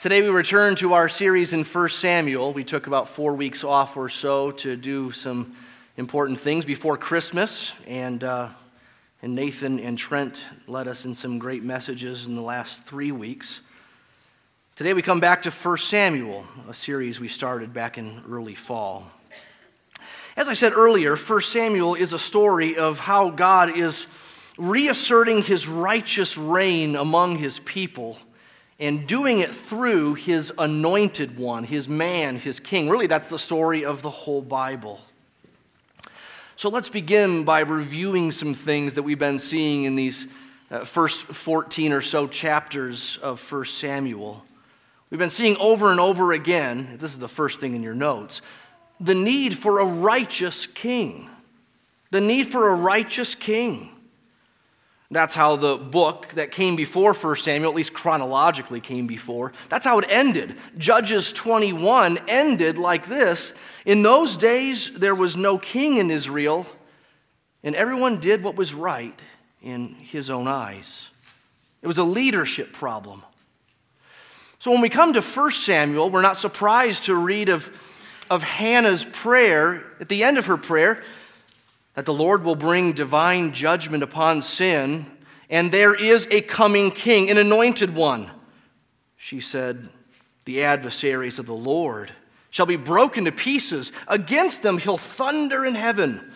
Today we return to our series in 1 Samuel. We took about four weeks off or so to do some important things before Christmas, and, uh, and Nathan and Trent led us in some great messages in the last three weeks. Today we come back to 1 Samuel, a series we started back in early fall. As I said earlier, 1 Samuel is a story of how God is reasserting his righteous reign among his people and doing it through his anointed one, his man, his king. Really, that's the story of the whole Bible. So let's begin by reviewing some things that we've been seeing in these uh, first 14 or so chapters of 1 Samuel. We've been seeing over and over again, this is the first thing in your notes, the need for a righteous king. The need for a righteous king. That's how the book that came before 1 Samuel, at least chronologically came before, that's how it ended. Judges 21 ended like this In those days, there was no king in Israel, and everyone did what was right in his own eyes. It was a leadership problem. So when we come to 1 Samuel, we're not surprised to read of, of Hannah's prayer. At the end of her prayer, that the Lord will bring divine judgment upon sin, and there is a coming king, an anointed one. She said, The adversaries of the Lord shall be broken to pieces. Against them he'll thunder in heaven.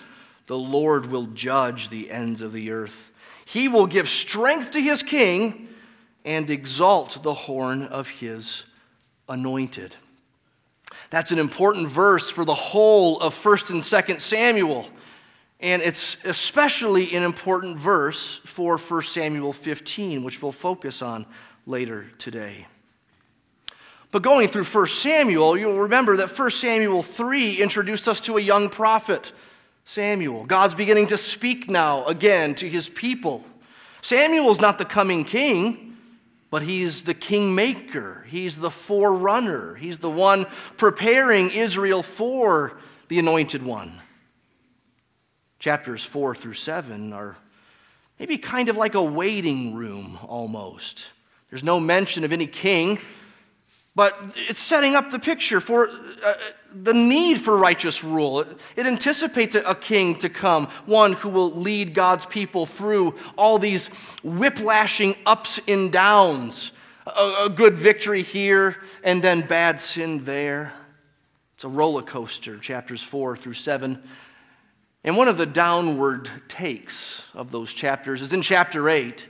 The Lord will judge the ends of the earth. He will give strength to his king and exalt the horn of his anointed. That's an important verse for the whole of 1st and 2nd Samuel. And it's especially an important verse for 1 Samuel 15, which we'll focus on later today. But going through 1 Samuel, you'll remember that 1 Samuel 3 introduced us to a young prophet, Samuel. God's beginning to speak now again to his people. Samuel's not the coming king, but he's the kingmaker. He's the forerunner. He's the one preparing Israel for the anointed one chapters 4 through 7 are maybe kind of like a waiting room almost. There's no mention of any king, but it's setting up the picture for uh, the need for righteous rule. It, it anticipates a, king to come, one who will lead God's people through all these whiplashing ups and downs. A, a good victory here and then bad sin there. It's a roller coaster, chapters 4 through 7. And one of the downward takes of those chapters is in chapter 8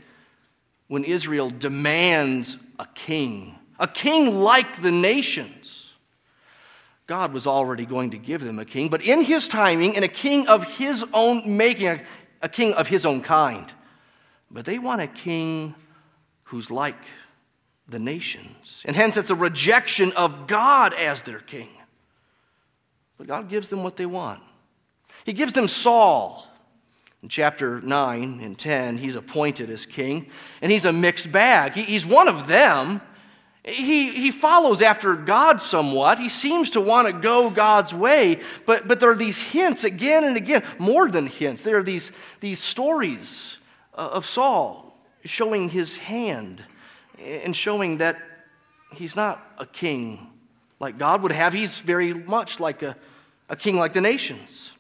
when Israel demands a king, a king like the nations. God was already going to give them a king, but in his timing, and a king of his own making, a, a king of his own kind. But they want a king who's like the nations. And hence, it's a rejection of God as their king. But God gives them what they want. He gives them Saul. In chapter 9 and 10, he's appointed as king, and he's a mixed bag. He, he's one of them. He, he follows after God somewhat. He seems to want to go God's way, but, but there are these hints again and again, more than hints. There are these, these stories of Saul showing his hand and showing that he's not a king like God would have. He's very much like a, a king like the nations.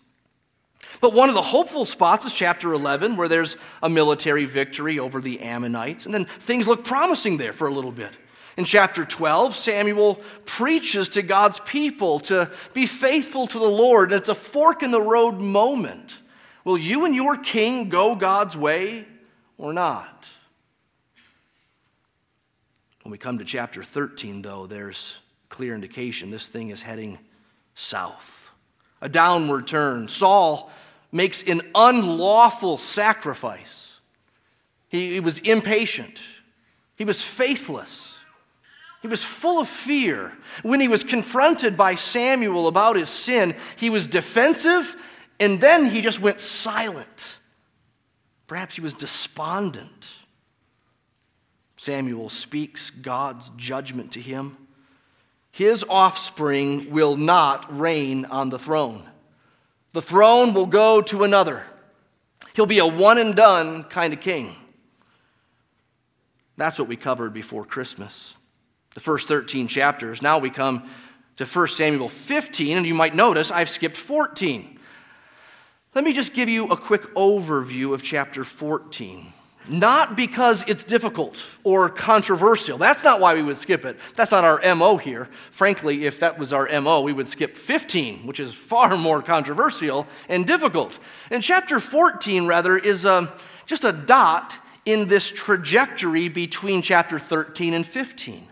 But one of the hopeful spots is chapter 11, where there's a military victory over the Ammonites. And then things look promising there for a little bit. In chapter 12, Samuel preaches to God's people to be faithful to the Lord. And it's a fork in the road moment. Will you and your king go God's way or not? When we come to chapter 13, though, there's clear indication this thing is heading south. A downward turn. Saul makes an unlawful sacrifice. He, he was impatient, he was faithless. He was full of fear. When he was confronted by Samuel about his sin, he was defensive and then he just went silent. Perhaps he was despondent. Samuel speaks God's judgment to him. His offspring will not reign on the throne. The throne will go to another. He'll be a one and done kind of king. That's what we covered before Christmas. the first 13 chapters. Now we come to 1 Samuel 15, and you might notice I've skipped 14. Let me just give you a quick overview of chapter 14. Not because it's difficult or controversial. That's not why we would skip it. That's not our MO here. Frankly, if that was our MO, we would skip 15, which is far more controversial and difficult. And chapter 14, rather, is um, just a dot in this trajectory between chapter 13 and 15.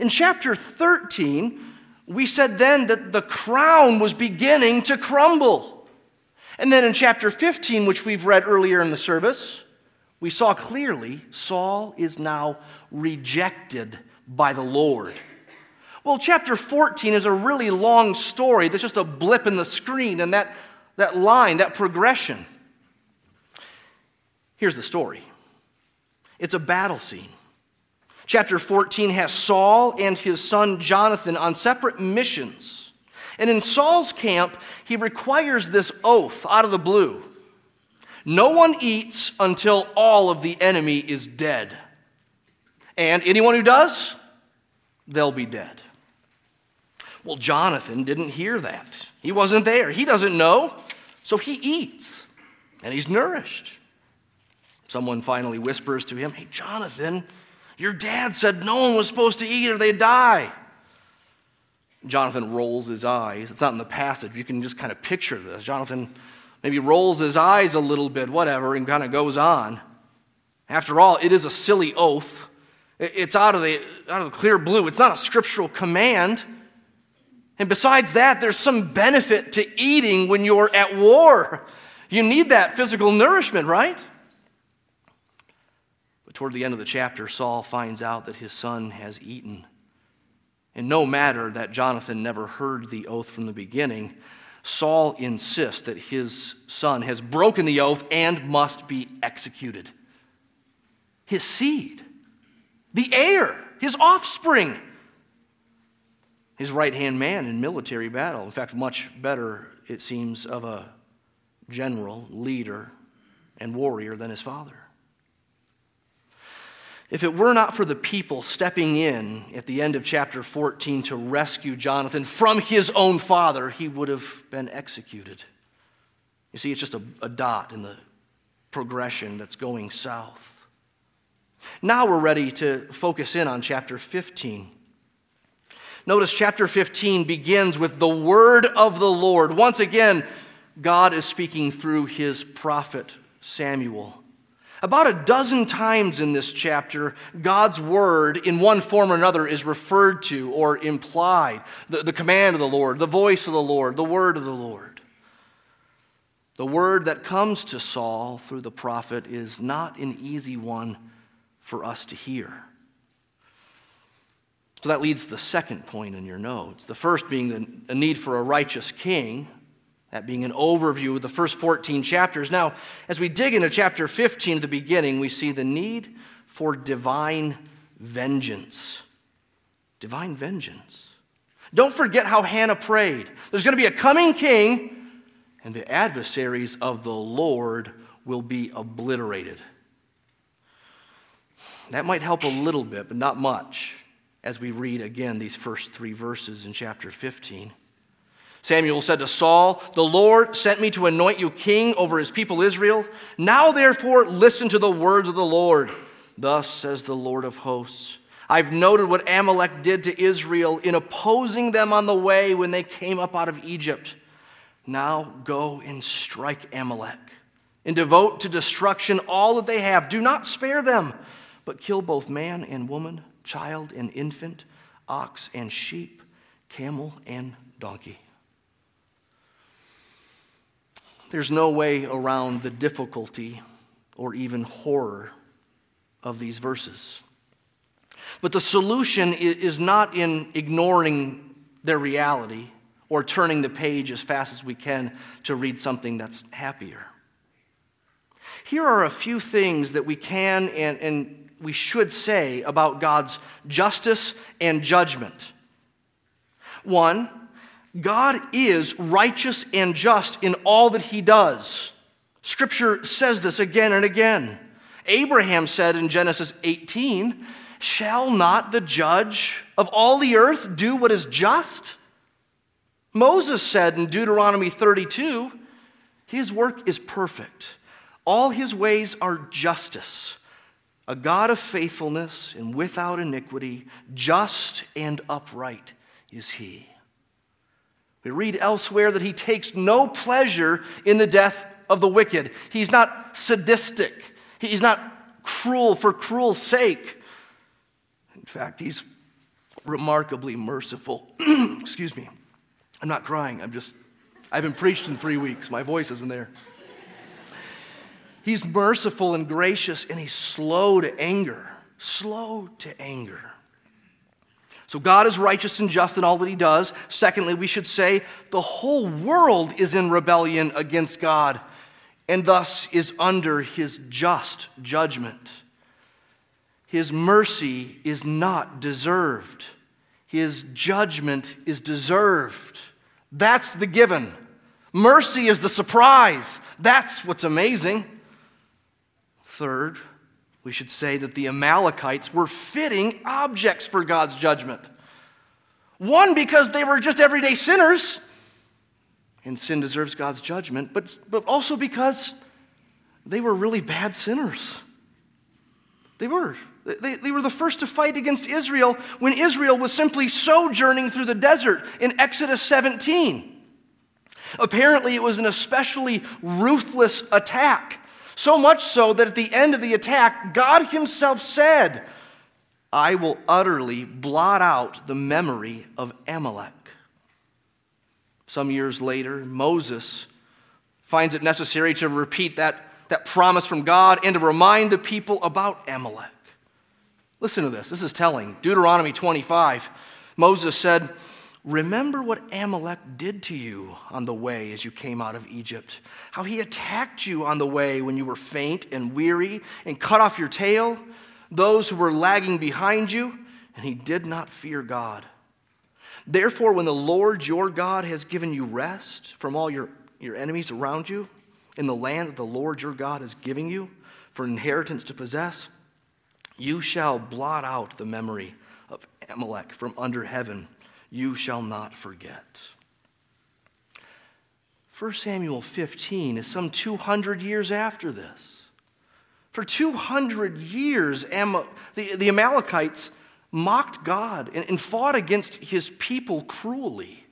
In chapter 13, we said then that the crown was beginning to crumble. And then in chapter 15, which we've read earlier in the service, we saw clearly Saul is now rejected by the Lord. Well, chapter 14 is a really long story that's just a blip in the screen, and that, that line, that progression. Here's the story it's a battle scene. Chapter 14 has Saul and his son Jonathan on separate missions. And in Saul's camp, he requires this oath out of the blue no one eats until all of the enemy is dead. And anyone who does, they'll be dead. Well, Jonathan didn't hear that. He wasn't there. He doesn't know. So he eats and he's nourished. Someone finally whispers to him, Hey, Jonathan, your dad said no one was supposed to eat or they'd die. Jonathan rolls his eyes. It's not in the passage. You can just kind of picture this. Jonathan maybe rolls his eyes a little bit, whatever, and kind of goes on. After all, it is a silly oath. It's out of, the, out of the clear blue. It's not a scriptural command. And besides that, there's some benefit to eating when you're at war. You need that physical nourishment, right? But toward the end of the chapter, Saul finds out that his son has eaten. And no matter that Jonathan never heard the oath from the beginning, Saul insists that his son has broken the oath and must be executed. His seed, the heir, his offspring, his right hand man in military battle. In fact, much better, it seems, of a general, leader, and warrior than his father. If it were not for the people stepping in at the end of chapter 14 to rescue Jonathan from his own father, he would have been executed. You see, it's just a, a dot in the progression that's going south. Now we're ready to focus in on chapter 15. Notice chapter 15 begins with the word of the Lord. Once again, God is speaking through his prophet Samuel. About a dozen times in this chapter, God's word, in one form or another, is referred to or implied. The, the command of the Lord, the voice of the Lord, the word of the Lord. The word that comes to Saul through the prophet is not an easy one for us to hear. So that leads to the second point in your notes. The first being the, a need for a righteous king. That being an overview of the first 14 chapters. Now, as we dig into chapter 15 at the beginning, we see the need for divine vengeance. Divine vengeance. Don't forget how Hannah prayed. There's going to be a coming king, and the adversaries of the Lord will be obliterated. That might help a little bit, but not much, as we read again these first three verses in chapter 15. Samuel said to Saul, The Lord sent me to anoint you king over his people Israel. Now, therefore, listen to the words of the Lord. Thus says the Lord of hosts I've noted what Amalek did to Israel in opposing them on the way when they came up out of Egypt. Now go and strike Amalek and devote to destruction all that they have. Do not spare them, but kill both man and woman, child and infant, ox and sheep, camel and donkey. There's no way around the difficulty or even horror of these verses. But the solution is not in ignoring their reality or turning the page as fast as we can to read something that's happier. Here are a few things that we can and, and we should say about God's justice and judgment. One, God is righteous and just in all that he does. Scripture says this again and again. Abraham said in Genesis 18, Shall not the judge of all the earth do what is just? Moses said in Deuteronomy 32 His work is perfect, all his ways are justice. A God of faithfulness and without iniquity, just and upright is he. We read elsewhere that he takes no pleasure in the death of the wicked. He's not sadistic, he's not cruel for cruel sake. In fact, he's remarkably merciful. Excuse me. I'm not crying. I'm just, I haven't preached in three weeks. My voice isn't there. He's merciful and gracious, and he's slow to anger. Slow to anger. So God is righteous and just in all that he does. Secondly, we should say the whole world is in rebellion against God and thus is under his just judgment. His mercy is not deserved, his judgment is deserved. That's the given. Mercy is the surprise. That's what's amazing. Third, we should say that the Amalekites were fitting objects for God's judgment. One, because they were just everyday sinners, and sin deserves God's judgment, but, but also because they were really bad sinners. They were. They, they were the first to fight against Israel when Israel was simply sojourning through the desert in Exodus 17. Apparently, it was an especially ruthless attack. So much so that at the end of the attack, God Himself said, I will utterly blot out the memory of Amalek. Some years later, Moses finds it necessary to repeat that, that promise from God and to remind the people about Amalek. Listen to this. This is telling. Deuteronomy 25. Moses said, Remember what Amalek did to you on the way as you came out of Egypt, how he attacked you on the way when you were faint and weary and cut off your tail, those who were lagging behind you, and he did not fear God. Therefore, when the Lord your God has given you rest from all your, your enemies around you in the land that the Lord your God is giving you for inheritance to possess, you shall blot out the memory of Amalek from under heaven you shall not forget. 1 Samuel 15 is some 200 years after this. For 200 years, the Amalekites mocked God and fought against his people cruelly.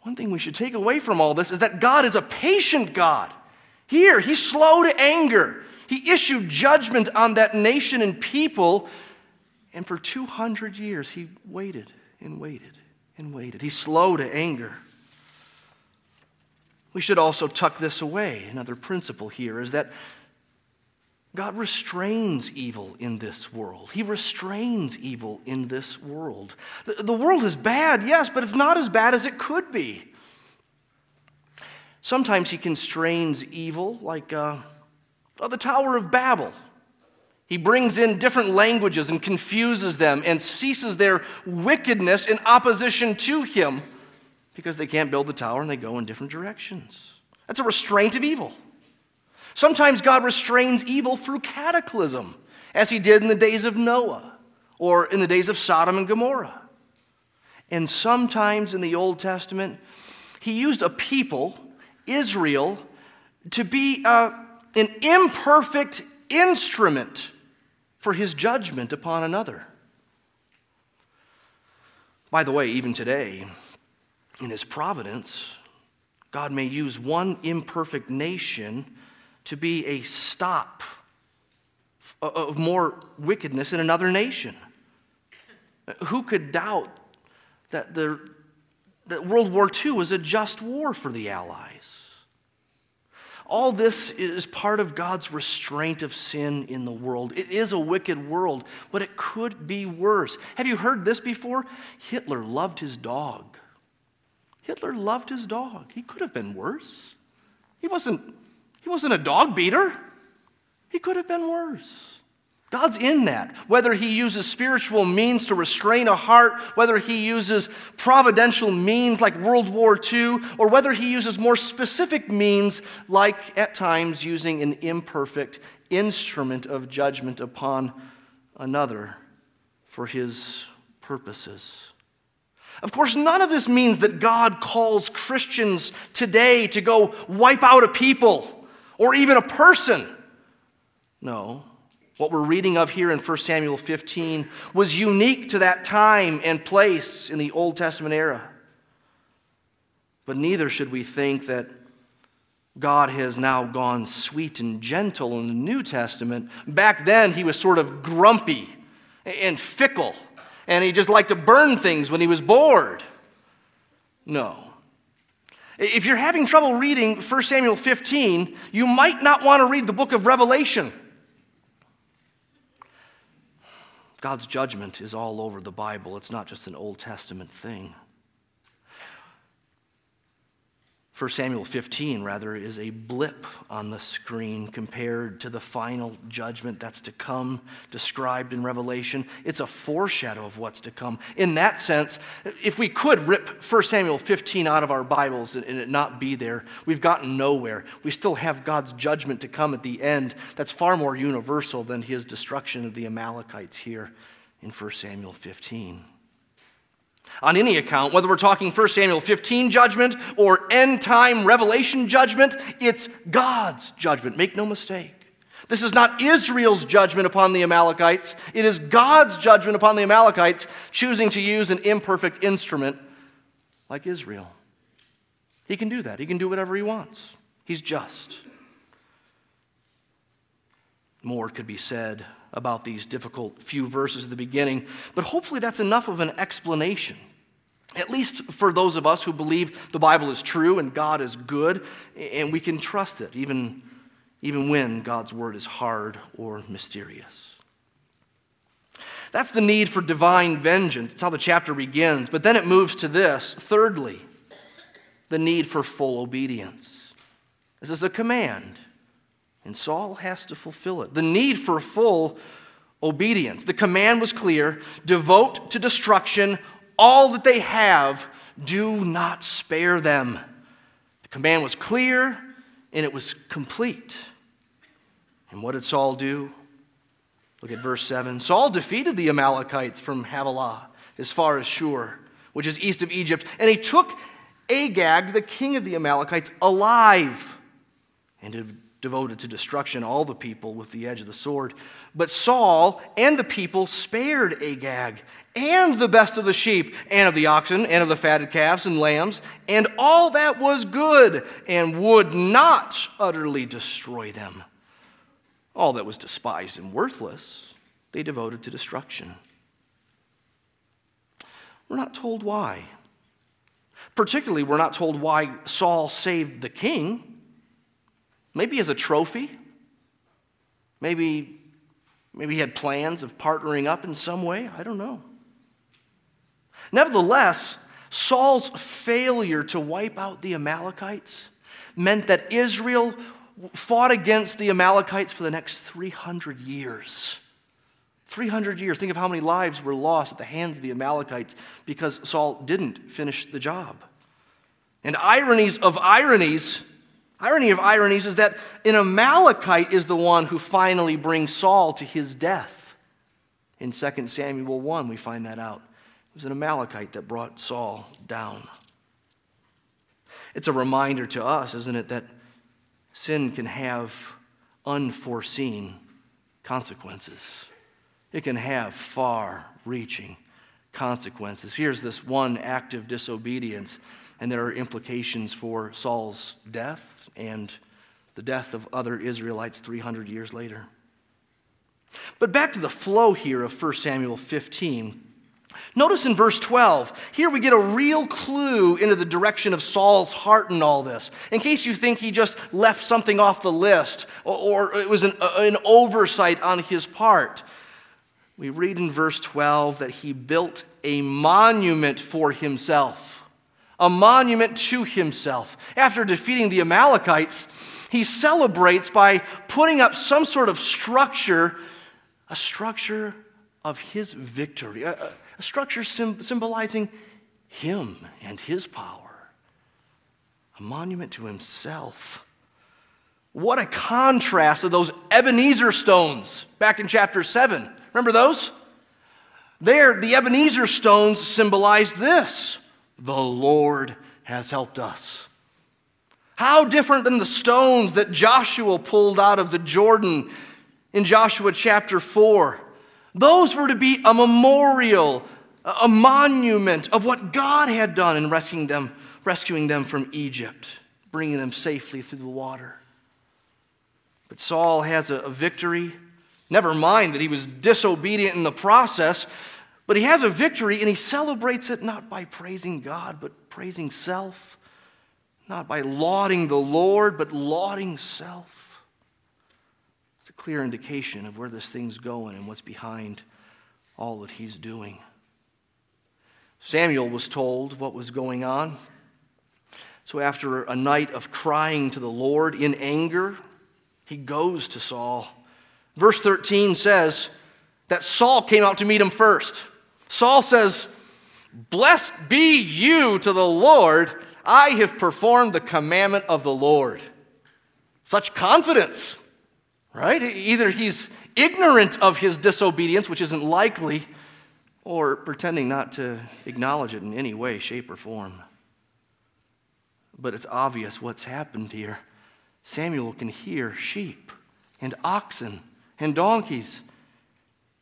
One thing we should take away from all this is that God is a patient God. Here, he's slow to anger. He issued judgment on that nation and people, and for 200 years, he waited and waited and waited. He's slow to anger. We should also tuck this away. Another principle here is that God restrains evil in this world. He restrains evil in this world. The, the, world is bad, yes, but it's not as bad as it could be. Sometimes He constrains evil, like uh, the Tower of Babel. He brings in different languages and confuses them and ceases their wickedness in opposition to him because they can't build the tower and they go in different directions. That's a restraint of evil. Sometimes God restrains evil through cataclysm, as he did in the days of Noah or in the days of Sodom and Gomorrah. And sometimes in the Old Testament, he used a people, Israel, to be uh, an imperfect instrument for his judgment upon another. By the way, even today, in his providence, God may use one imperfect nation to be a stop of more wickedness in another nation. Who could doubt that, the, that World War II was a just war for the Allies? All this is part of God's restraint of sin in the world. It is a wicked world, but it could be worse. Have you heard this before? Hitler loved his dog. Hitler loved his dog. He could have been worse. He wasn't, he wasn't a dog beater. He could have been worse. God's in that. Whether He uses spiritual means to restrain a heart, whether He uses providential means like World War II, or whether He uses more specific means like at times using an imperfect instrument of judgment upon another for his purposes. Of course, none of this means that God calls Christians today to go wipe out a people or even a person. No. What we're reading of here in 1 Samuel 15 was unique to that time and place in the Old Testament era. But neither should we think that God has now gone sweet and gentle in the New Testament. Back then, he was sort of grumpy and fickle, and he just liked to burn things when he was bored. No. If you're having trouble reading 1 Samuel 15, you might not want to read the book of Revelation. God's judgment is all over the Bible, it's not just an Old Testament thing. 1 Samuel 15, rather, is a blip on the screen compared to the final judgment that's to come, described in Revelation. It's a foreshadow of what's to come. In that sense, if we could rip 1 Samuel 15 out of our Bibles and it not be there, we've gotten nowhere. We still have God's judgment to come at the end that's far more universal than his destruction of the Amalekites here in 1 Samuel 15 on any account, whether we're talking 1 Samuel 15 judgment or end time revelation judgment, it's God's judgment. Make no mistake. This is not Israel's judgment upon the Amalekites. It is God's judgment upon the Amalekites, choosing to use an imperfect instrument like Israel. He can do that. He can do whatever he wants. He's just. More could be said about these difficult few verses at the beginning, but hopefully that's enough of an explanation. At least for those of us who believe the Bible is true and God is good, and we can trust it, even, even when God's word is hard or mysterious. That's the need for divine vengeance. It's how the chapter begins. But then it moves to this. Thirdly, the need for full obedience. This is a command. And Saul has to fulfill it. The need for full obedience. The command was clear devote to destruction all that they have, do not spare them. The command was clear and it was complete. And what did Saul do? Look at verse 7. Saul defeated the Amalekites from Havilah as far as Shur, which is east of Egypt, and he took Agag, the king of the Amalekites, alive and devoted to destruction all the people with the edge of the sword. But Saul and the people spared Agag and the best of the sheep and of the oxen and of the fatted calves and lambs and all that was good and would not utterly destroy them. All that was despised and worthless, they devoted to destruction. We're not told why. Particularly, we're not told why Saul saved the king. Maybe as a trophy. Maybe, maybe he had plans of partnering up in some way. I don't know. Nevertheless, Saul's failure to wipe out the Amalekites meant that Israel fought against the Amalekites for the next 300 years. 300 years. Think of how many lives were lost at the hands of the Amalekites because Saul didn't finish the job. And ironies of ironies, Irony of ironies is that an Amalekite is the one who finally brings Saul to his death. In 2 Samuel 1, we find that out. It was an Amalekite that brought Saul down. It's a reminder to us, isn't it, that sin can have unforeseen consequences. It can have far reaching consequences. Here's this one act of disobedience and there are implications for Saul's death and the death of other Israelites 300 years later. But back to the flow here of 1 Samuel 15. Notice in verse 12, here we get a real clue into the direction of Saul's heart in all this. In case you think he just left something off the list or, it was an, an oversight on his part. We read in verse 12 that he built a monument for himself a monument to himself. After defeating the Amalekites, he celebrates by putting up some sort of structure, a structure of his victory, a, a structure symbolizing him and his power, a monument to himself. What a contrast to those Ebenezer stones back in chapter 7. Remember those? There, the Ebenezer stones symbolized this the Lord has helped us. How different than the stones that Joshua pulled out of the Jordan in Joshua chapter 4. Those were to be a memorial, a monument of what God had done in rescuing them, rescuing them from Egypt, bringing them safely through the water. But Saul has a, victory. Never mind that he was disobedient in the process, but he has a victory and he celebrates it not by praising God, but praising self, not by lauding the Lord, but lauding self. It's a clear indication of where this thing's going and what's behind all that he's doing. Samuel was told what was going on. So, after a night of crying to the Lord in anger, he goes to Saul. Verse 13 says that Saul came out to meet him first. Saul says, Blessed be you to the Lord. I have performed the commandment of the Lord. Such confidence, right? Either he's ignorant of his disobedience, which isn't likely, or pretending not to acknowledge it in any way, shape, or form. But it's obvious what's happened here. Samuel can hear sheep and oxen and donkeys.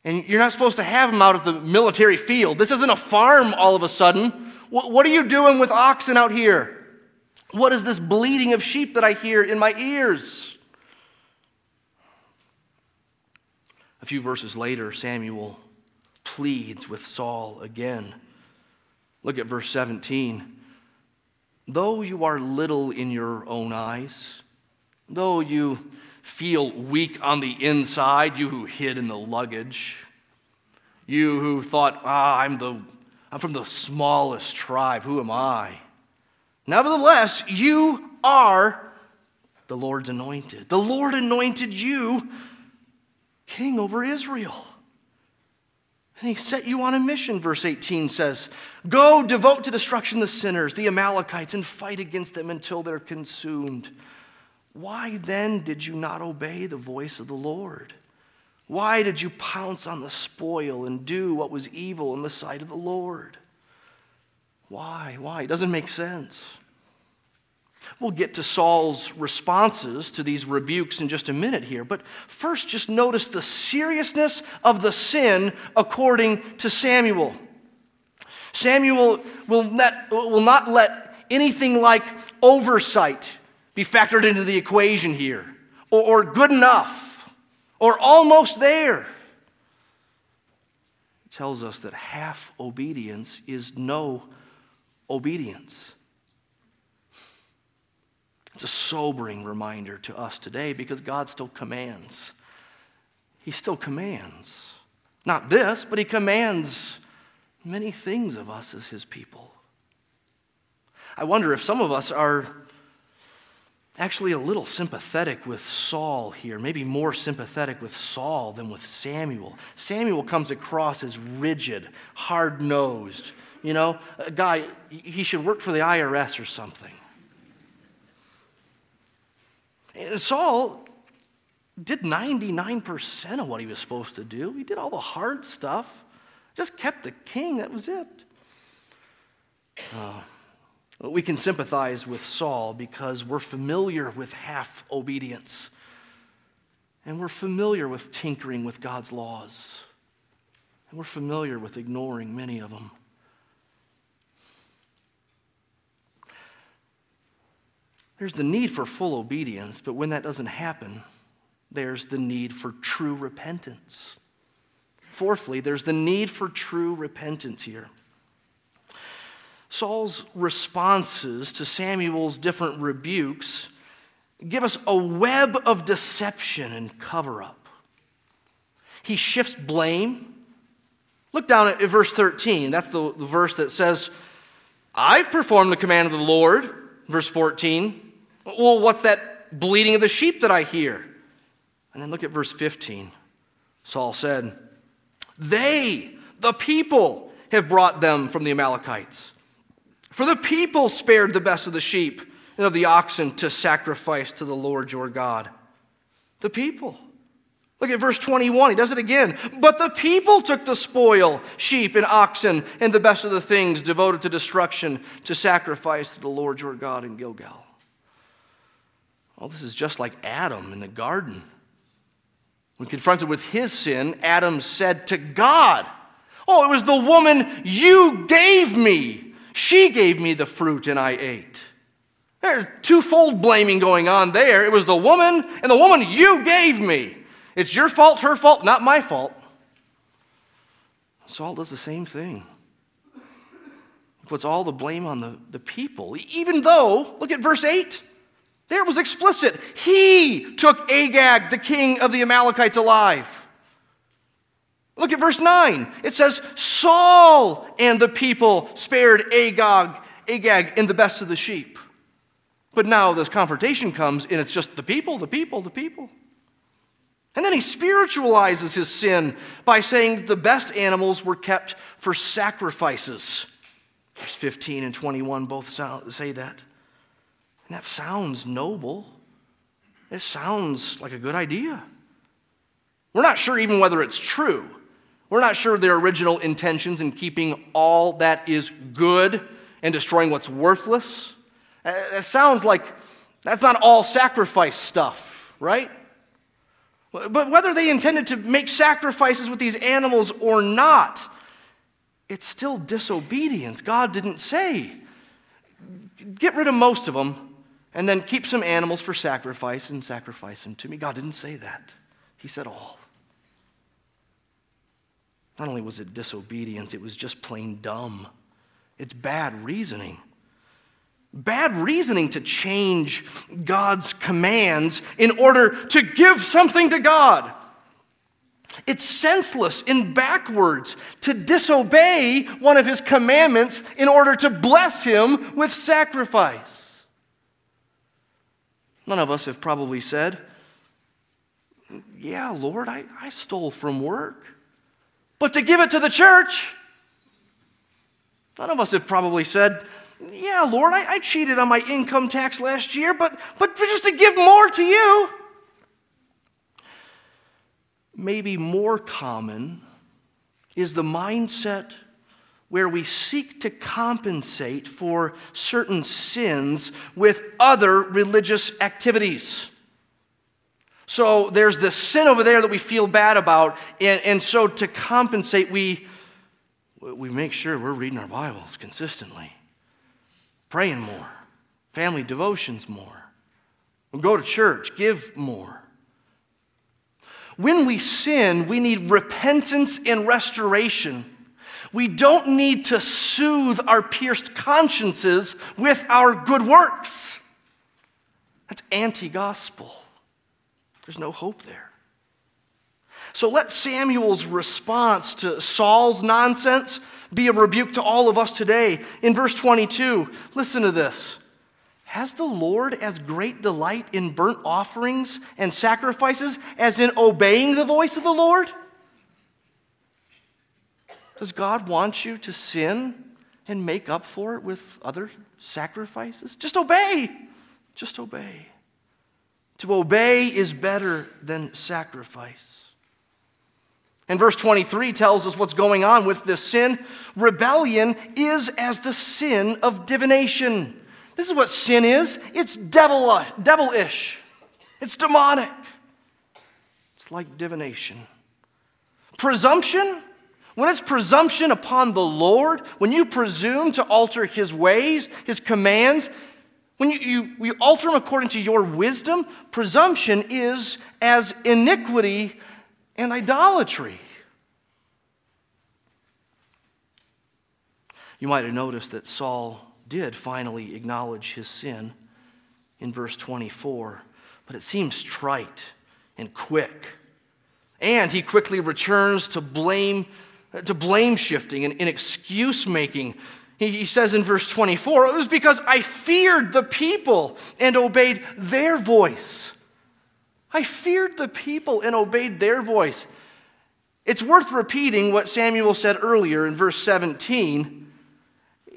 And you're not supposed to have them out of the military field. This isn't a farm all of a sudden. What are you doing with oxen out here? What is this bleating of sheep that I hear in my ears? A few verses later, Samuel pleads with Saul again. Look at verse 17. Though you are little in your own eyes, Though you feel weak on the inside, you who hid in the luggage, you who thought, ah, I'm, the, I'm from the smallest tribe, who am I? Nevertheless, you are the Lord's anointed. The Lord anointed you king over Israel. And he set you on a mission, verse 18 says Go devote to destruction the sinners, the Amalekites, and fight against them until they're consumed. Why then did you not obey the voice of the Lord? Why did you pounce on the spoil and do what was evil in the sight of the Lord? Why? Why? It doesn't make sense. We'll get to Saul's responses to these rebukes in just a minute here, but first just notice the seriousness of the sin according to Samuel. Samuel will not, will not let anything like oversight be factored into the equation here, or, or good enough, or almost there. It tells us that half obedience is no obedience. It's a sobering reminder to us today because God still commands. He still commands. Not this, but He commands many things of us as His people. I wonder if some of us are actually a little sympathetic with Saul here, maybe more sympathetic with Saul than with Samuel. Samuel comes across as rigid, hard nosed. You know, a guy, he should work for the IRS or something. And Saul did 99% of what he was supposed to do. He did all the hard stuff, just kept the king, that was it. Uh, we can sympathize with Saul because we're familiar with half obedience. And we're familiar with tinkering with God's laws. And we're familiar with ignoring many of them. There's the need for full obedience, but when that doesn't happen, there's the need for true repentance. Fourthly, there's the need for true repentance here. Saul's responses to Samuel's different rebukes give us a web of deception and cover up. He shifts blame. Look down at verse 13. That's the, the verse that says, I've performed the command of the Lord. Verse 14. Well, what's that bleating of the sheep that I hear? And then look at verse 15. Saul said, They, the people, have brought them from the Amalekites. For the people spared the best of the sheep and of the oxen to sacrifice to the Lord your God. The people. Look at verse 21. He does it again. But the people took the spoil, sheep and oxen, and the best of the things devoted to destruction to sacrifice to the Lord your God in Gilgal. Well, this is just like Adam in the garden. When confronted with his sin, Adam said to God, Oh, it was the woman you gave me. She gave me the fruit and I ate. There's twofold blaming going on there. It was the woman and the woman you gave me. It's your fault, her fault, not my fault. Saul does the same thing. He puts all the blame on the, the people, even though, look at verse 8. There it was explicit. He took Agag, the king of the Amalekites, alive. Look at verse 9. It says, Saul and the people spared Agag, Agag in the best of the sheep. But now this confrontation comes, and it's just the people, the people, the people. And then he spiritualizes his sin by saying the best animals were kept for sacrifices. Verse 15 and 21 both say that. And that sounds noble. It sounds like a good idea. We're not sure even whether it's true. We're not sure of their original intentions in keeping all that is good and destroying what's worthless. Uh, it sounds like that's not all sacrifice stuff, right? But whether they intended to make sacrifices with these animals or not, it's still disobedience. God didn't say, get rid of most of them and then keep some animals for sacrifice and sacrifice them to me. God didn't say that. He said all. Not only was it disobedience, it was just plain dumb. It's bad reasoning. Bad reasoning to change God's commands in order to give something to God. It's senseless and backwards to disobey one of his commandments in order to bless him with sacrifice. None of us have probably said, Yeah, Lord, I, I stole from work. But to give it to the church, none of us have probably said, yeah, Lord, I, I cheated on my income tax last year, but, but just to give more to you. Maybe more common is the mindset where we seek to compensate for certain sins with other religious activities. So there's this sin over there that we feel bad about, and, and so to compensate, we, we make sure we're reading our Bibles consistently praying more, family devotions more, we'll go to church, give more. When we sin, we need repentance and restoration. We don't need to soothe our pierced consciences with our good works. That's anti gospel. There's no hope there. So let Samuel's response to Saul's nonsense be a rebuke to all of us today. In verse 22, listen to this. Has the Lord as great delight in burnt offerings and sacrifices as in obeying the voice of the Lord? Does God want you to sin and make up for it with other sacrifices? Just obey. Just obey. To obey is better than sacrifice. And verse 23 tells us what's going on with this sin. Rebellion is as the sin of divination. This is what sin is it's devil, uh, devilish, it's demonic. It's like divination. Presumption, when it's presumption upon the Lord, when you presume to alter his ways, his commands, when you, you, you alter them according to your wisdom, presumption is as iniquity and idolatry. You might have noticed that Saul did finally acknowledge his sin in verse 24, but it seems trite and quick. And he quickly returns to blame, to blame shifting and, and excuse making. He, says in verse 24, it was because I feared the people and obeyed their voice. I feared the people and obeyed their voice. It's worth repeating what Samuel said earlier in verse 17.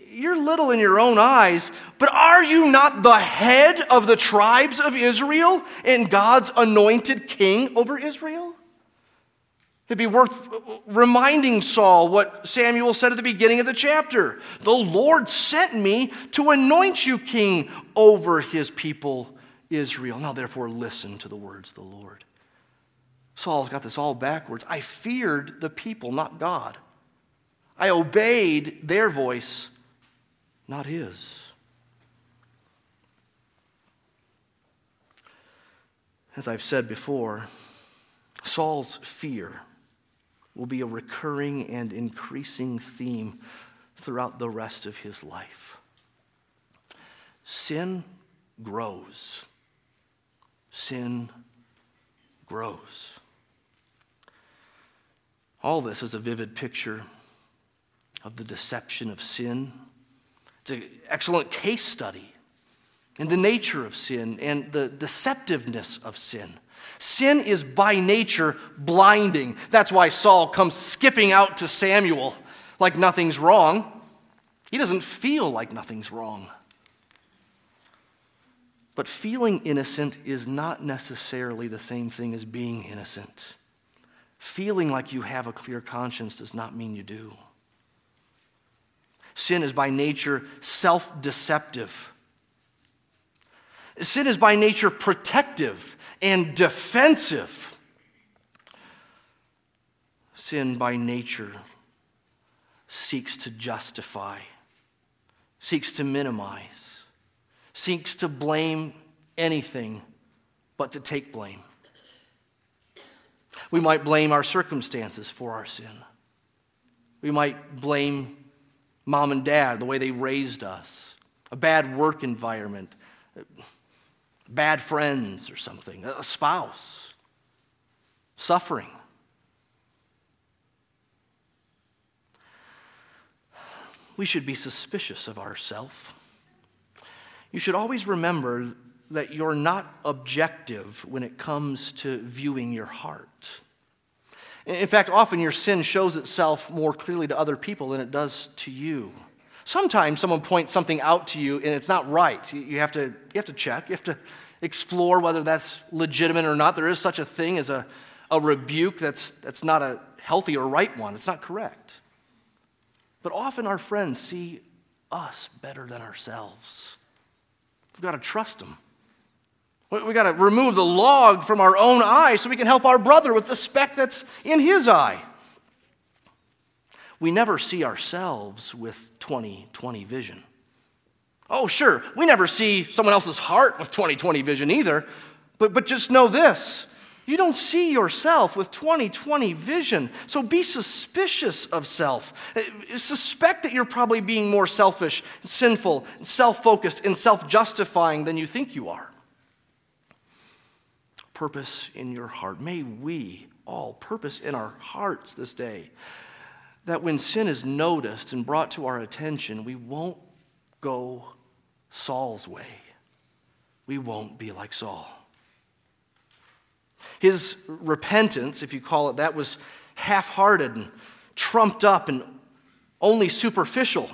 You're little in your own eyes, but are you not the head of the tribes of Israel and God's anointed king over Israel? It'd be worth reminding Saul what Samuel said at the beginning of the chapter The Lord sent me to anoint you king over his people Israel. Now, therefore, listen to the words of the Lord. Saul's got this all backwards. I feared the people, not God. I obeyed their voice, not his. As I've said before, Saul's fear will be a recurring and increasing theme throughout the rest of his life. Sin grows. Sin grows. All this is a vivid picture of the deception of sin. It's an excellent case study in the nature of sin and the deceptiveness of sin. Sin is by nature blinding. That's why Saul comes skipping out to Samuel like nothing's wrong. He doesn't feel like nothing's wrong. But feeling innocent is not necessarily the same thing as being innocent. Feeling like you have a clear conscience does not mean you do. Sin is by nature self deceptive. Sin is by nature protective and defensive. Sin by nature seeks to justify, seeks to minimize, seeks to blame anything but to take blame. We might blame our circumstances for our sin. We might blame mom and dad, the way they raised us, a bad work environment bad friends or something, a spouse, suffering. We should be suspicious of ourselves. You should always remember that you're not objective when it comes to viewing your heart. In fact, often your sin shows itself more clearly to other people than it does to you. Sometimes someone points something out to you and it's not right. You have to, you have to check, you have to explore whether that's legitimate or not. There is such a thing as a, a rebuke that's, that's not a healthy or right one, it's not correct. But often our friends see us better than ourselves. We've got to trust them. We've got to remove the log from our own eye so we can help our brother with the speck that's in his eye. We never see ourselves with 2020 vision. Oh, sure, we never see someone else's heart with 2020 vision either, but, but just know this you don't see yourself with 2020 vision. So be suspicious of self. Uh, suspect that you're probably being more selfish, sinful, self focused, and self justifying than you think you are. Purpose in your heart. May we all purpose in our hearts this day that when sin is noticed and brought to our attention, we won't go Saul's way. We won't be like Saul. His repentance, if you call it that, was half hearted and trumped up and only superficial.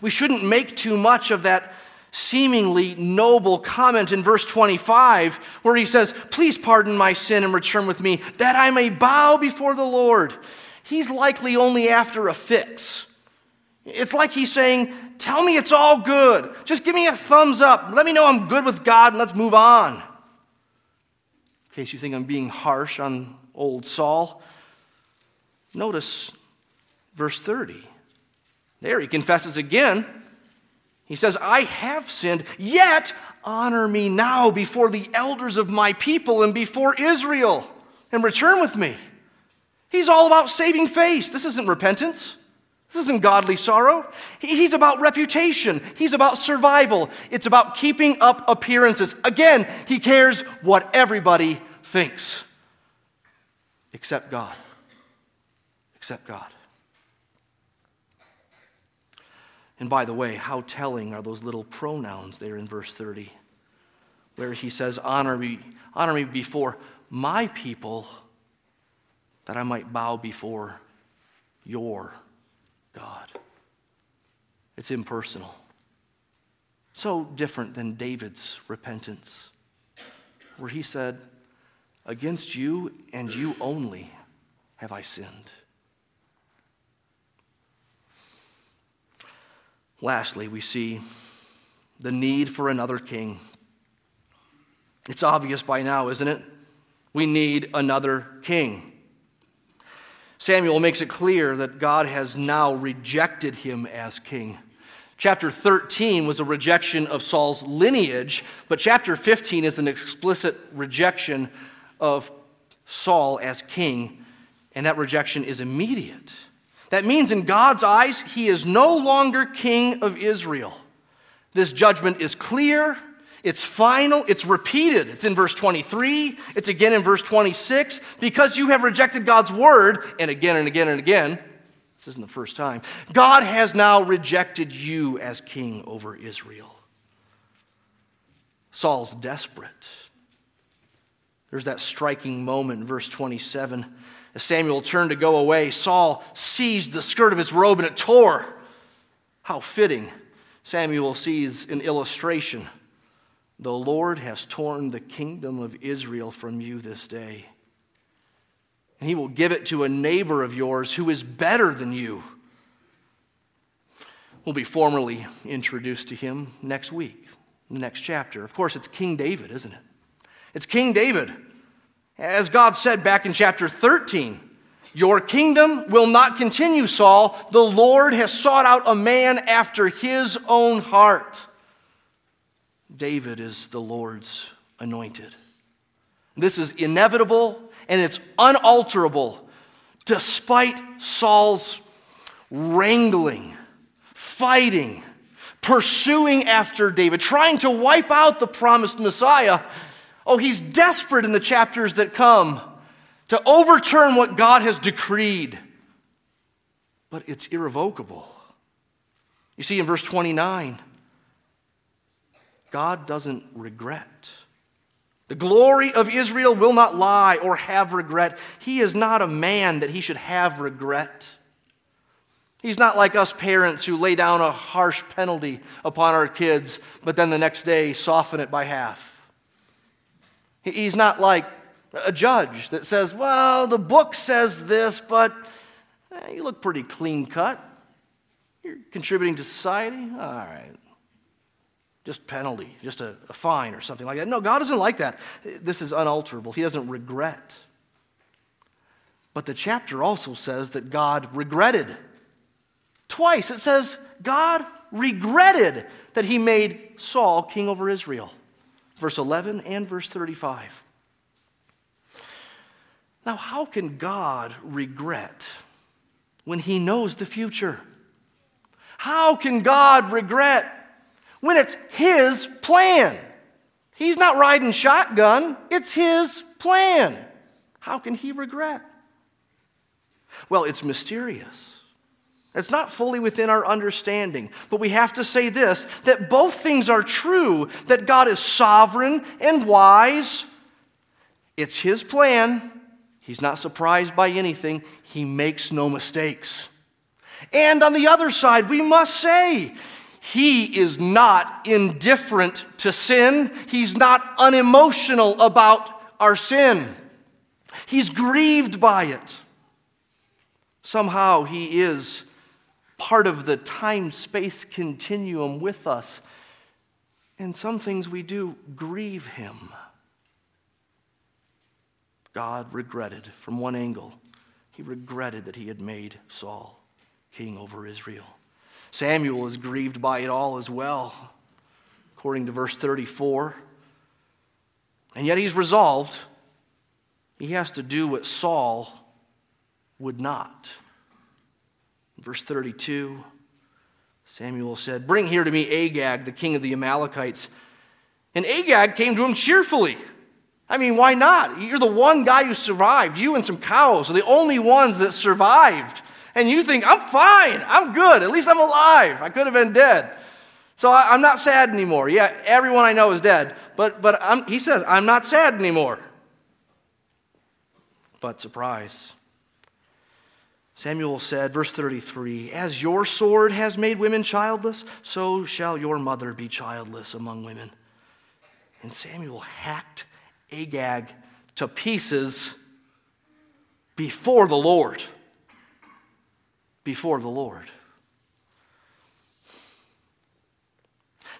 We shouldn't make too much of that seemingly noble comment in verse 25 where he says, Please pardon my sin and return with me that I may bow before the Lord he's likely only after a fix. It's like he's saying, Tell me it's all good. Just give me a thumbs up. Let me know I'm good with God and let's move on. In case you think I'm being harsh on old Saul, notice verse 30. There he confesses again. He says, I have sinned, yet honor me now before the elders of my people and before Israel, and return with me. He's all about saving face. This isn't repentance. This isn't godly sorrow. He's about reputation. He's about survival. It's about keeping up appearances. Again, he cares what everybody thinks, except God. Except God. And by the way, how telling are those little pronouns there in verse 30, where he says, Honor me, honor me before my people that I might bow before your God. It's impersonal. So different than David's repentance, where he said, Against you and you only have I sinned? Lastly, we see the need for another king. It's obvious by now, isn't it? We need another king. Samuel makes it clear that God has now rejected him as king. Chapter 13 was a rejection of Saul's lineage, but chapter 15 is an explicit rejection of Saul as king, and that rejection is immediate. That means, in God's eyes, he is no longer king of Israel. This judgment is clear, it's final, it's repeated. It's in verse 23, it's again in verse 26. Because you have rejected God's word, and again and again and again, this isn't the first time, God has now rejected you as king over Israel. Saul's desperate. There's that striking moment verse 27. As Samuel turned to go away, Saul seized the skirt of his robe and it tore. How fitting. Samuel sees an illustration. The Lord has torn the kingdom of Israel from you this day. And he will give it to a neighbor of yours who is better than you. We'll be formally introduced to him next week, next chapter. Of course, it's King David, isn't it? It's King David. As God said back in chapter 13, your kingdom will not continue, Saul. The Lord has sought out a man after his own heart. David is the Lord's anointed. This is inevitable and it's unalterable despite Saul's wrangling, fighting, pursuing after David, trying to wipe out the promised Messiah. Oh, he's desperate in the chapters that come to overturn what God has decreed. But it's irrevocable. You see in verse 29, God doesn't regret. The glory of Israel will not lie or have regret. He is not a man that he should have regret. He's not like us parents who lay down a harsh penalty upon our kids, but then the next day soften it by half. He's not like a judge that says, Well, the book says this, but eh, you look pretty clean cut. You're contributing to society. All right. Just penalty, just a, a fine or something like that. No, God isn't like that. This is unalterable. He doesn't regret. But the chapter also says that God regretted. Twice it says God regretted that he made Saul king over Israel verse 11 and verse 35. Now, how can God regret when he knows the future? How can God regret when it's his plan? He's not riding shotgun, it's his plan. How can he regret? Well, it's mysterious. It's not fully within our understanding. But we have to say this that both things are true that God is sovereign and wise. It's His plan. He's not surprised by anything, He makes no mistakes. And on the other side, we must say, He is not indifferent to sin, He's not unemotional about our sin. He's grieved by it. Somehow, He is part of the time space continuum with us. And some things we do grieve him. God regretted from one angle, he regretted that he had made Saul king over Israel. Samuel is grieved by it all as well, according to verse 34. And yet he's resolved. He has to do what Saul would not. Verse 32 Samuel said, Bring here to me Agag, the king of the Amalekites. And Agag came to him cheerfully. I mean, why not? You're the one guy who survived. You and some cows are the only ones that survived. And you think, I'm fine. I'm good. At least I'm alive. I could have been dead. So I, am not sad anymore. Yeah, everyone I know is dead. But, but I'm, he says, I'm not sad anymore. But surprise. Samuel said, verse 33 As your sword has made women childless, so shall your mother be childless among women. And Samuel hacked Agag to pieces, before the Lord. Before the Lord.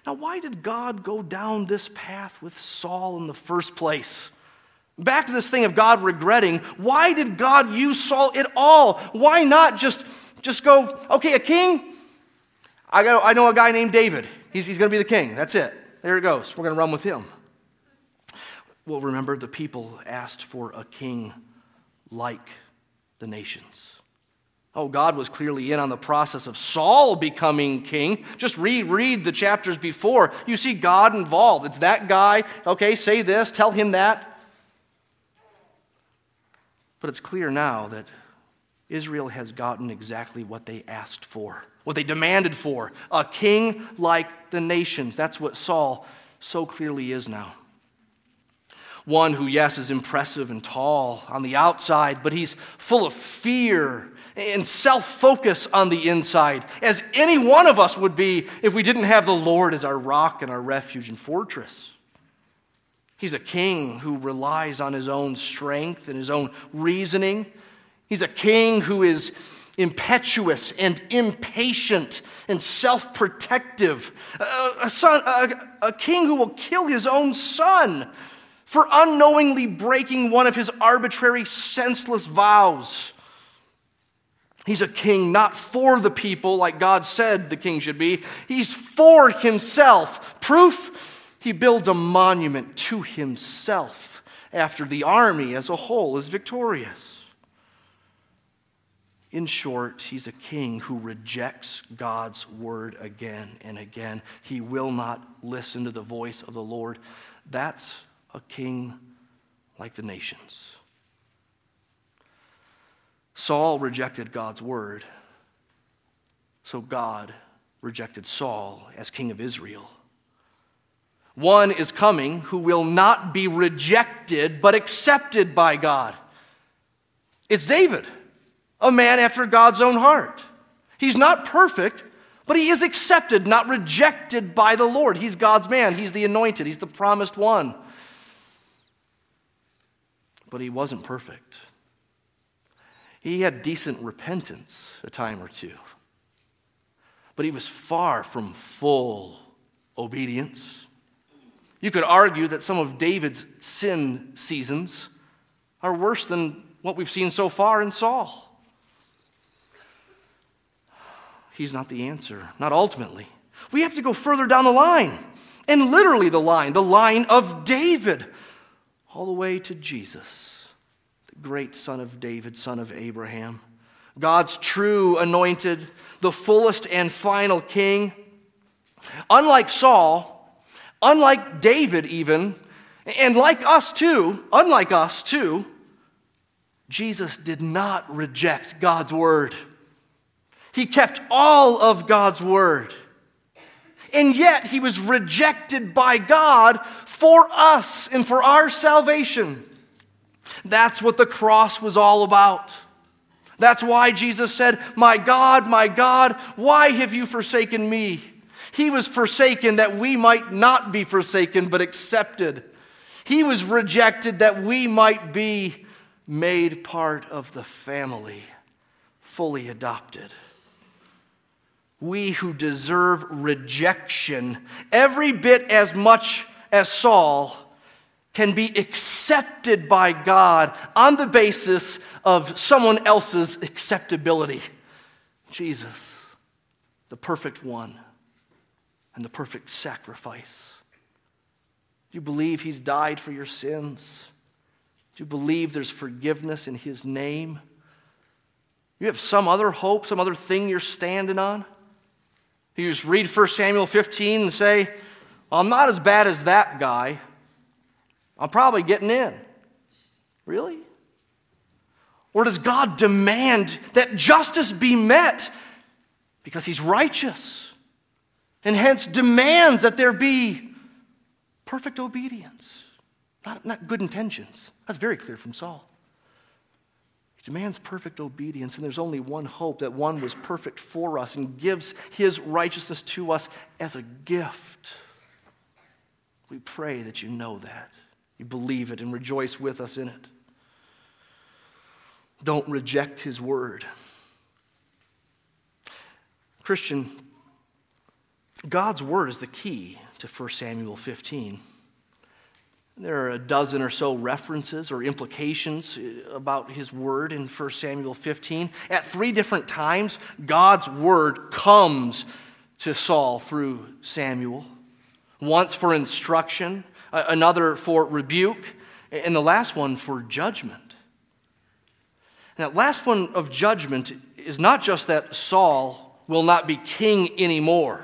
Now, why did God go down this path with Saul in the first place? Back to this thing of God regretting. Why did God use Saul at all? Why not just, just go, okay, a king? I, got, I know a guy named David. He's, he's going to be the king. That's it. There it goes. We're going to run with him. Well, remember, the people asked for a king like the nations. Oh, God was clearly in on the process of Saul becoming king. Just read, read the chapters before. You see God involved. It's that guy. Okay, say this, tell him that. But it's clear now that Israel has gotten exactly what they asked for, what they demanded for a king like the nations. That's what Saul so clearly is now. One who, yes, is impressive and tall on the outside, but he's full of fear and self focus on the inside, as any one of us would be if we didn't have the Lord as our rock and our refuge and fortress. He's a king who relies on his own strength and his own reasoning. He's a king who is impetuous and impatient and self protective. A, a, son, a, a king who will kill his own son for unknowingly breaking one of his arbitrary, senseless vows. He's a king not for the people like God said the king should be, he's for himself. Proof, he builds a monument to himself after the army as a whole is victorious. In short, he's a king who rejects God's word again and again. He will not listen to the voice of the Lord. That's a king like the nations. Saul rejected God's word, so God rejected Saul as king of Israel. One is coming who will not be rejected but accepted by God. It's David, a man after God's own heart. He's not perfect, but he is accepted, not rejected by the Lord. He's God's man, he's the anointed, he's the promised one. But he wasn't perfect. He had decent repentance a time or two, but he was far from full obedience. You could argue that some of David's sin seasons are worse than what we've seen so far in Saul. He's not the answer, not ultimately. We have to go further down the line, and literally the line, the line of David, all the way to Jesus great son of David, son of Abraham, God's true anointed, the fullest and final king. Unlike Saul, unlike David, even, and like us too, unlike us too, Jesus did not reject God's word. He kept all of God's word. And yet he was rejected by God for us and for our salvation. That's what the cross was all about. That's why Jesus said, My God, my God, why have you forsaken me? He was forsaken that we might not be forsaken, but accepted. He was rejected that we might be made part of the family, fully adopted. We who deserve rejection every bit as much as Saul can be accepted by God on the basis of someone else's acceptability. Jesus, the perfect one and the perfect sacrifice. Do you believe he's died for your sins? Do you believe there's forgiveness in his name? You have some other hope, some other thing you're standing on? You just read 1 Samuel 15 and say, well, I'm not as bad as that guy. I'm probably getting in. Really? Or does God demand that justice be met because he's righteous and hence demands that there be perfect obedience, not, not good intentions? That's very clear from Saul. He demands perfect obedience, and there's only one hope that one was perfect for us and gives his righteousness to us as a gift. We pray that you know that. You believe it and rejoice with us in it. Don't reject his word. Christian, God's word is the key to 1 Samuel 15. There are a dozen or so references or implications uh, about his word in 1 Samuel 15. At three different times, God's word comes to Saul through Samuel. Once for instruction, another for rebuke, and the last one for judgment. And that last one of judgment is not just that Saul will not be king anymore.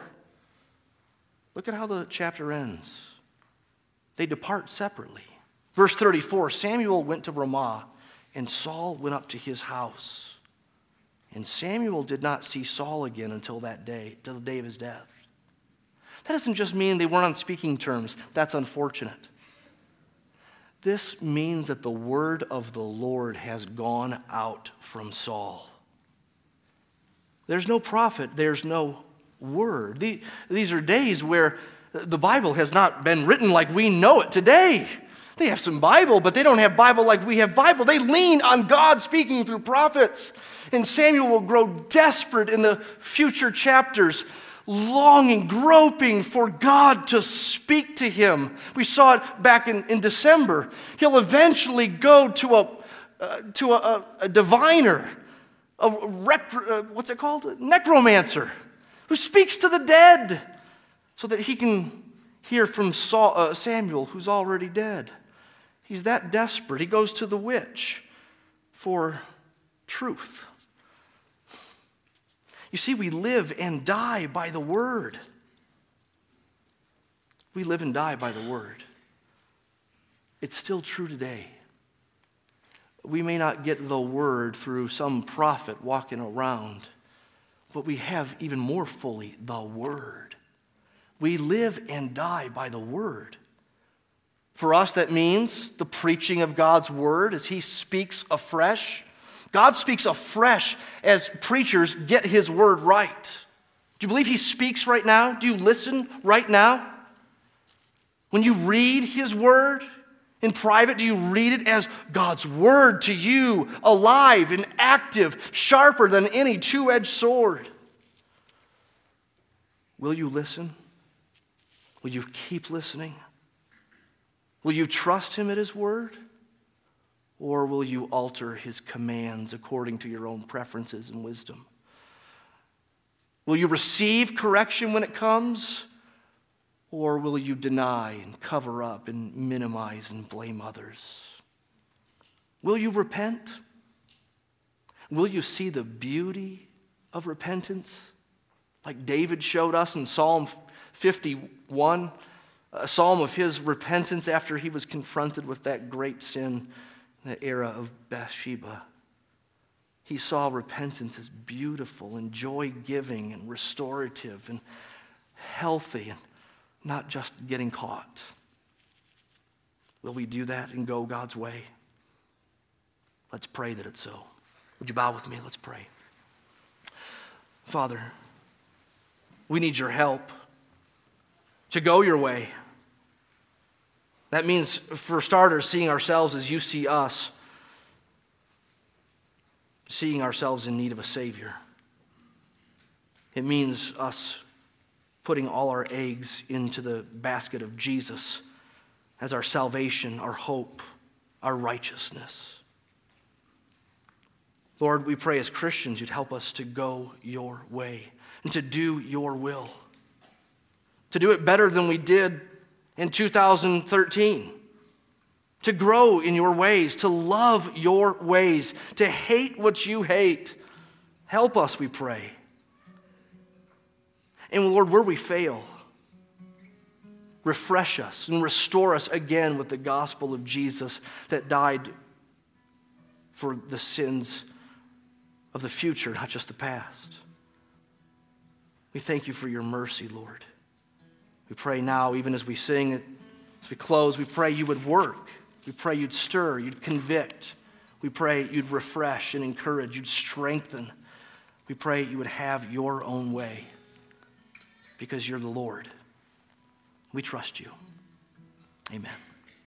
Look at how the chapter ends. They depart separately. Verse 34 Samuel went to Ramah, and Saul went up to his house. And Samuel did not see Saul again until that day, till the day of his death. That doesn't just mean they weren't on speaking terms. That's unfortunate. This means that the word of the Lord has gone out from Saul. There's no prophet, there's no word. These are days where the Bible has not been written like we know it today. They have some Bible, but they don't have Bible like we have Bible. They lean on God speaking through prophets. And Samuel will grow desperate in the future chapters, longing, groping for God to speak to him. We saw it back in, in December. He'll eventually go to a, uh, to a, a, a diviner, a rec, uh, what's it called? A necromancer who speaks to the dead so that he can hear from Saul, uh, Samuel, who's already dead. He's that desperate. He goes to the witch for truth. You see, we live and die by the word. We live and die by the word. It's still true today. We may not get the word through some prophet walking around but we have even more fully the Word. We live and die by the Word. For us, that means the preaching of God's Word as He speaks afresh. God speaks afresh as preachers get His Word right. Do you believe He speaks right now? Do you listen right now? When you read His Word, in private, do you read it as God's word to you, alive and active, sharper than any two edged sword? Will you listen? Will you keep listening? Will you trust Him at His word? Or will you alter His commands according to your own preferences and wisdom? Will you receive correction when it comes? Or will you deny and cover up and minimize and blame others? Will you repent? Will you see the beauty of repentance? Like David showed us in Psalm 51, a psalm of his repentance after he was confronted with that great sin in the era of Bathsheba. He saw repentance as beautiful and joy giving and restorative and healthy and not just getting caught. Will we do that and go God's way? Let's pray that it's so. Would you bow with me? Let's pray. Father, we need your help to go your way. That means, for starters, seeing ourselves as you see us, seeing ourselves in need of a Savior. It means us putting all our eggs into the basket of Jesus as our salvation, our hope, our righteousness. Lord, we pray as Christians you'd help us to go your way and to do your will, to do it better than we did in 2013, to grow in your ways, to love your ways, to hate what you hate. Help us, we pray. And Lord, where we fail, refresh us and restore us again with the gospel of Jesus that died for the sins of the future, not just the past. We thank you for your mercy, Lord. We pray now, even as we sing, as we close, we pray you would work. We pray you'd stir, you'd convict. We pray you'd refresh and encourage, you'd strengthen. We pray you would have your own way because you're the Lord. We trust you. Amen.